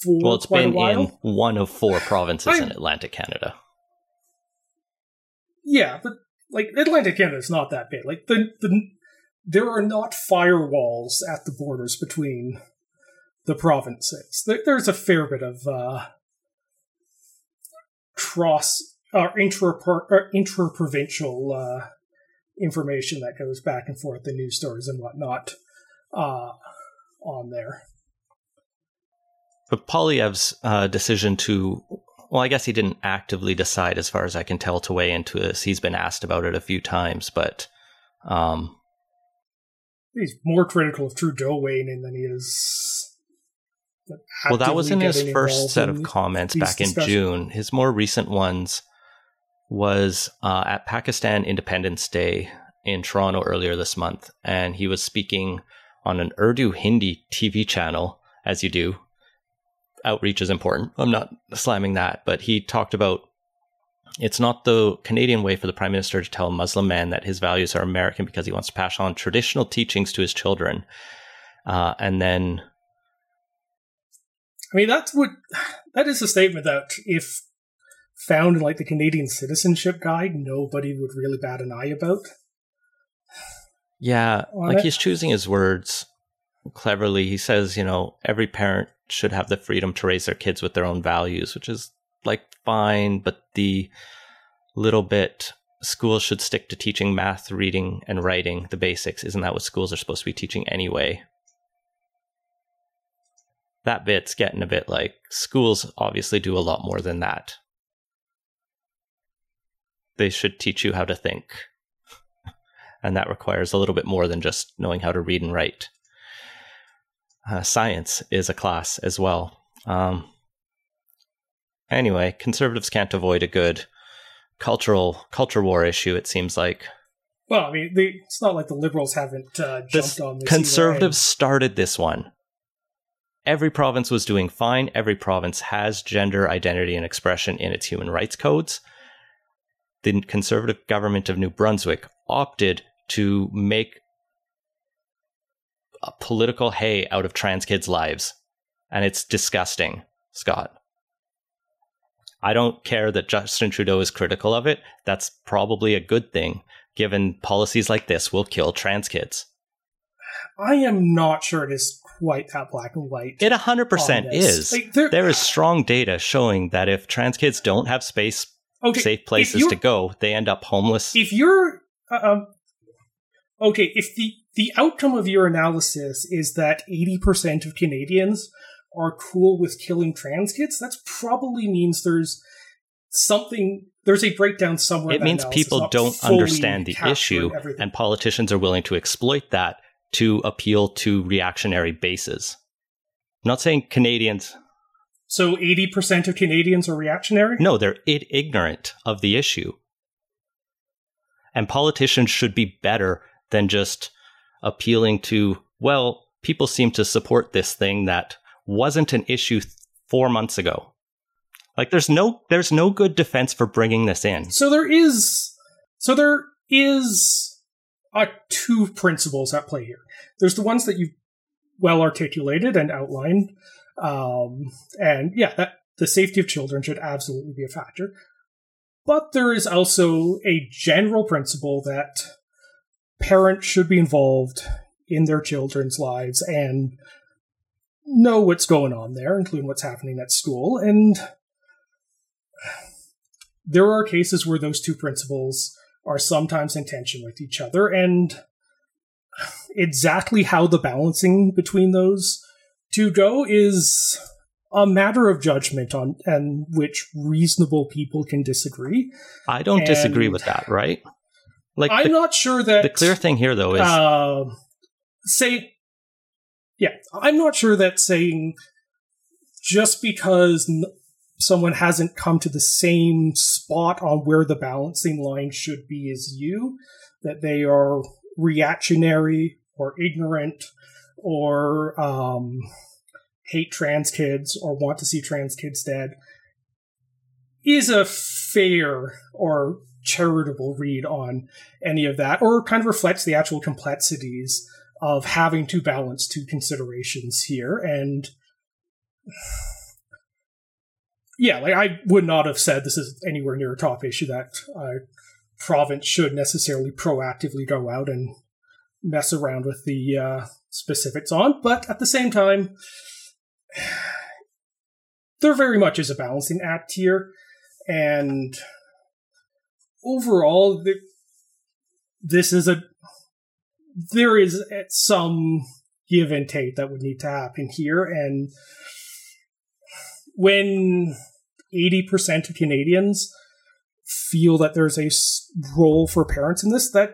for well, it's been in one of four provinces I, in Atlantic Canada. Yeah, but like Atlantic Canada is not that big. Like the the there are not firewalls at the borders between the provinces. There, there's a fair bit of uh, cross uh, intra uh, intra provincial uh, information that goes back and forth, the news stories and whatnot, uh, on there. But Poilievre's uh, decision to, well, I guess he didn't actively decide, as far as I can tell, to weigh into this. He's been asked about it a few times, but um, he's more critical of Trudeau weighing in than he is. Well, that was in his first set of comments back in June. His more recent ones was uh, at Pakistan Independence Day in Toronto earlier this month, and he was speaking on an Urdu Hindi TV channel, as you do. Outreach is important. I'm not slamming that, but he talked about it's not the Canadian way for the prime minister to tell a Muslim man that his values are American because he wants to pass on traditional teachings to his children. Uh, and then. I mean, that's what. That is a statement that if found in like the Canadian Citizenship Guide, nobody would really bat an eye about. Yeah, like it. he's choosing his words cleverly. He says, you know, every parent should have the freedom to raise their kids with their own values, which is like fine, but the little bit schools should stick to teaching math, reading, and writing, the basics. Isn't that what schools are supposed to be teaching anyway? That bit's getting a bit like schools obviously do a lot more than that. They should teach you how to think. and that requires a little bit more than just knowing how to read and write. Uh, science is a class as well. Um, anyway, conservatives can't avoid a good cultural culture war issue. It seems like. Well, I mean, they, it's not like the liberals haven't uh, jumped this, on this. Conservatives started this one. Every province was doing fine. Every province has gender identity and expression in its human rights codes. The conservative government of New Brunswick opted to make a political hay out of trans kids' lives. And it's disgusting, Scott. I don't care that Justin Trudeau is critical of it. That's probably a good thing, given policies like this will kill trans kids. I am not sure it is quite that black and white. It 100% is. Like, there is strong data showing that if trans kids don't have space, okay, safe places to go, they end up homeless. If you're. Uh, um, okay, if the, the outcome of your analysis is that 80% of Canadians are cool with killing trans kids, that probably means there's something there's a breakdown somewhere. It means people don't understand the issue, everything. and politicians are willing to exploit that to appeal to reactionary bases. I'm not saying Canadians. So 80% of Canadians are reactionary? No, they're ignorant of the issue. And politicians should be better than just appealing to, well, people seem to support this thing that wasn't an issue th- four months ago. Like there's no there's no good defense for bringing this in. So there is so there is uh, two principles at play here. There's the ones that you well articulated and outlined, um, and yeah, that the safety of children should absolutely be a factor. But there is also a general principle that parents should be involved in their children's lives and know what's going on there, including what's happening at school. And there are cases where those two principles are sometimes in tension with each other, and exactly how the balancing between those two go is a matter of judgment on and which reasonable people can disagree. I don't and disagree with that, right? Like I'm the, not sure that the clear thing here though is uh, say yeah, I'm not sure that saying just because someone hasn't come to the same spot on where the balancing line should be as you, that they are reactionary or ignorant or um, hate trans kids or want to see trans kids dead, is a fair or charitable read on any of that, or kind of reflects the actual complexities of having to balance two considerations here. And yeah, like I would not have said this is anywhere near a top issue that a province should necessarily proactively go out and mess around with the uh, specifics on. But at the same time, there very much is a balancing act here. And overall, this is a there is some give and take that would need to happen here, and when eighty percent of Canadians feel that there's a role for parents in this, that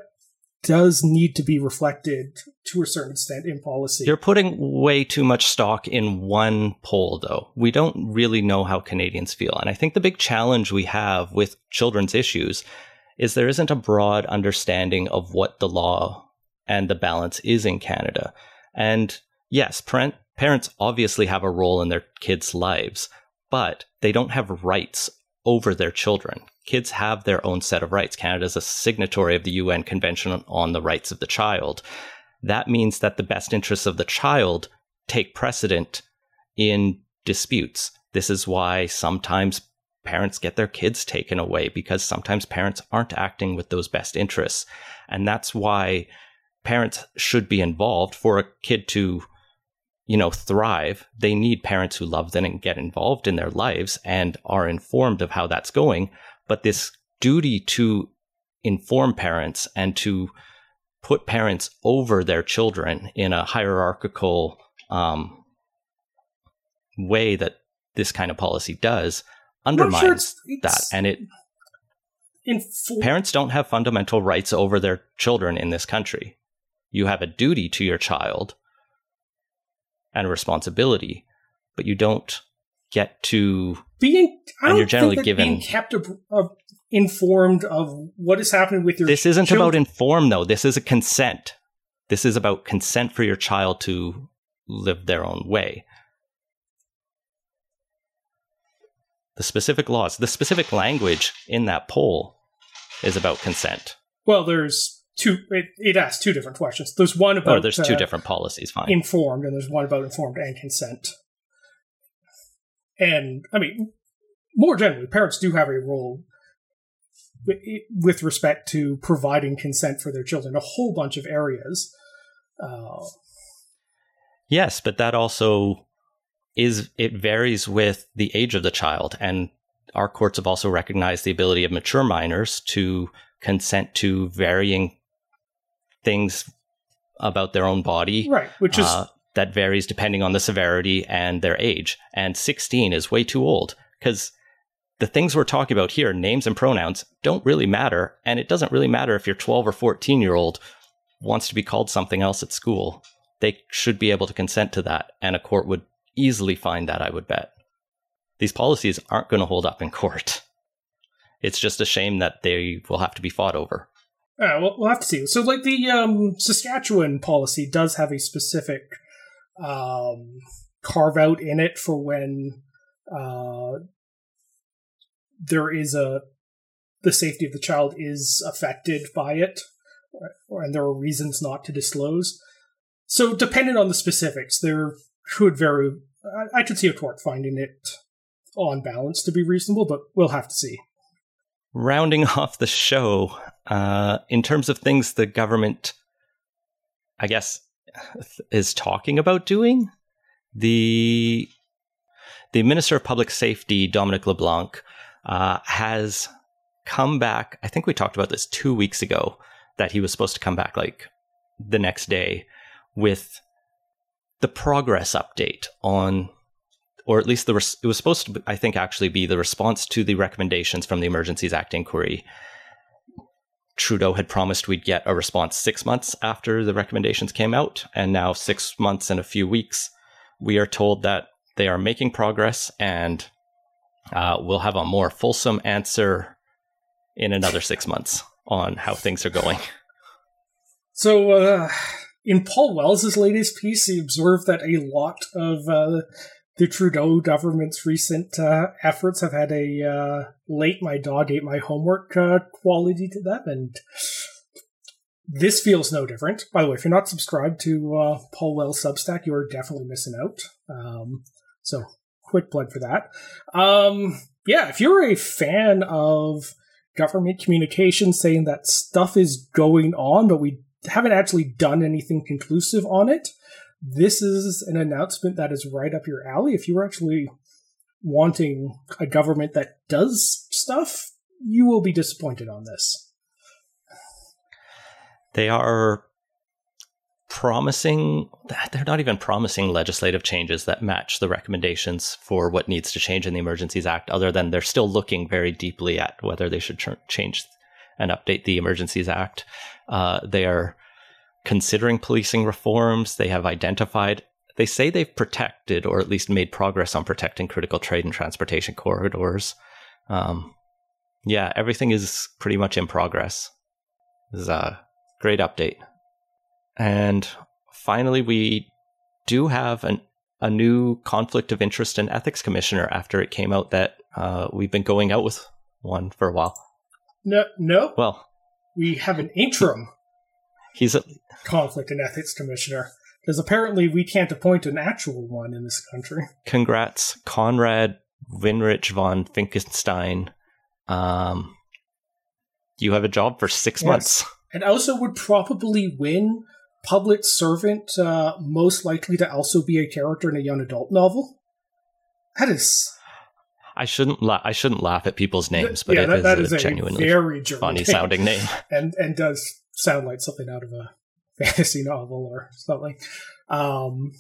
does need to be reflected to a certain extent in policy. You're putting way too much stock in one poll, though. We don't really know how Canadians feel. And I think the big challenge we have with children's issues is there isn't a broad understanding of what the law and the balance is in Canada. And yes, parent, parents obviously have a role in their kids' lives, but they don't have rights over their children. Kids have their own set of rights. Canada is a signatory of the UN Convention on the Rights of the Child. That means that the best interests of the child take precedent in disputes. This is why sometimes parents get their kids taken away because sometimes parents aren't acting with those best interests. And that's why parents should be involved for a kid to you know thrive they need parents who love them and get involved in their lives and are informed of how that's going. But this duty to inform parents and to put parents over their children in a hierarchical um, way that this kind of policy does undermines sure it's, it's that. And it parents don't have fundamental rights over their children in this country. You have a duty to your child and responsibility, but you don't get to being. I and you're generally given being kept informed of what is happening with your. This isn't children. about inform though. This is a consent. This is about consent for your child to live their own way. The specific laws, the specific language in that poll is about consent. Well, there's two. It, it asks two different questions. There's one about. Oh, there's two uh, different policies. Fine. Informed, and there's one about informed and consent. And I mean, more generally, parents do have a role with respect to providing consent for their children, a whole bunch of areas. Uh, yes, but that also is it varies with the age of the child, and our courts have also recognized the ability of mature minors to consent to varying things about their own body. Right, which is. Uh, that varies depending on the severity and their age. And 16 is way too old because the things we're talking about here, names and pronouns, don't really matter. And it doesn't really matter if your 12 or 14 year old wants to be called something else at school. They should be able to consent to that. And a court would easily find that, I would bet. These policies aren't going to hold up in court. It's just a shame that they will have to be fought over. Uh, well, we'll have to see. So, like the um, Saskatchewan policy does have a specific um, carve out in it for when uh, there is a the safety of the child is affected by it, and there are reasons not to disclose. So, depending on the specifics, there could vary. I, I could see a court finding it on balance to be reasonable, but we'll have to see rounding off the show, uh, in terms of things the government, I guess, is talking about doing, the the Minister of Public Safety, Dominic LeBlanc, uh, has come back. I think we talked about this two weeks ago that he was supposed to come back like the next day with the progress update on or at least the res- it was supposed to, I think, actually be the response to the recommendations from the Emergencies Act inquiry. Trudeau had promised we'd get a response six months after the recommendations came out, and now six months and a few weeks, we are told that they are making progress, and uh, we'll have a more fulsome answer in another six months on how things are going. So, uh, in Paul Wells's latest piece, he observed that a lot of uh, the Trudeau government's recent uh, efforts have had a uh, late my dog ate my homework uh, quality to them, and this feels no different. By the way, if you're not subscribed to uh, Paul Wells Substack, you are definitely missing out. Um, so, quick plug for that. Um, yeah, if you're a fan of government communication saying that stuff is going on, but we haven't actually done anything conclusive on it, this is an announcement that is right up your alley. If you were actually wanting a government that does stuff, you will be disappointed on this. They are promising, they're not even promising legislative changes that match the recommendations for what needs to change in the Emergencies Act, other than they're still looking very deeply at whether they should ch- change and update the Emergencies Act. Uh, they are considering policing reforms. They have identified, they say they've protected or at least made progress on protecting critical trade and transportation corridors. Um, yeah, everything is pretty much in progress. This is a great update. And finally, we do have an, a new conflict of interest and ethics commissioner after it came out that uh, we've been going out with one for a while. No, no. Well, we have an interim. He's a conflict and ethics commissioner because apparently we can't appoint an actual one in this country. Congrats, Konrad Winrich von Finckenstein. Um, you have a job for six yes. months. And also would probably win public servant, uh, most likely to also be a character in a young adult novel. That is. I shouldn't. La- I shouldn't laugh at people's names, but yeah, that, that is a, genuinely funny sounding name, and and does sound like something out of a fantasy novel or something. Um,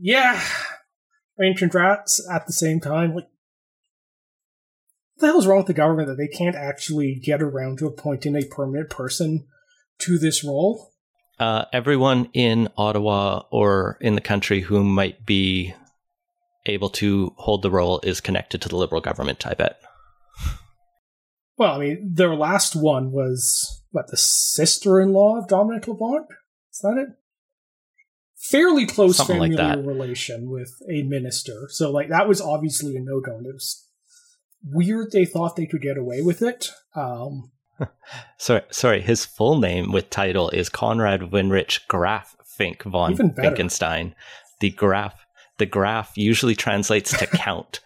yeah, ancient rats at the same time. Like, what the hell's wrong with the government that they can't actually get around to appointing a permanent person to this role? Uh, everyone in Ottawa or in the country who might be able to hold the role is connected to the Liberal government, I bet. Well, I mean, their last one was, what, the sister in law of Dominic LeBlanc? Is that it? Fairly close Something familiar like relation with a minister. So, like, that was obviously a no go. It was weird they thought they could get away with it. Um, sorry, sorry. His full name with title is Konrad Winrich Graf Finck von Finckenstein. The Graf, the Graf usually translates to count.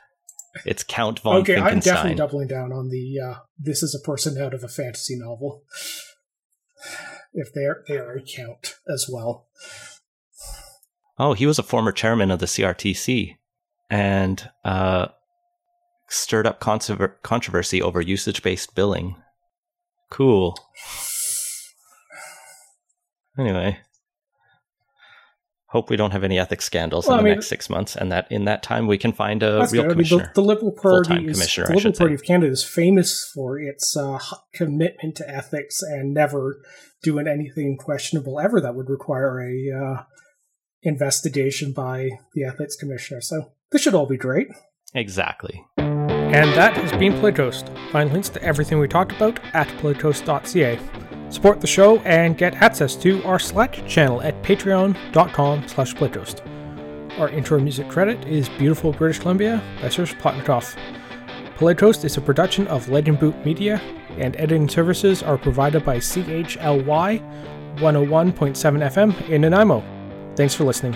It's Count von okay. I'm definitely doubling down on the. Uh, this is a person out of a fantasy novel. If they're they are a count as well. Oh, he was a former chairman of the CRTC, and uh, stirred up controversy over usage-based billing Cool. Anyway, hope we don't have any ethics scandals well, in the mean, next six months, and that in that time we can find a real commissioner. I mean, the, the, Liberal Party is the Liberal Party of Canada is famous for its uh, commitment to ethics and never doing anything questionable ever that would require a uh, investigation by the ethics commissioner. So this should all be great. Exactly. And that has been Politicoast. Find links to everything we talked about at politicoast.ca. Support the show and get access to our Slack channel at patreon.com slash. Our intro music credit is Beautiful British Columbia by Serge Plotnikov. Politicoast is a production of Legend Boot Media, and editing services are provided by CHLY 101.7 FM in Nanaimo. Thanks for listening.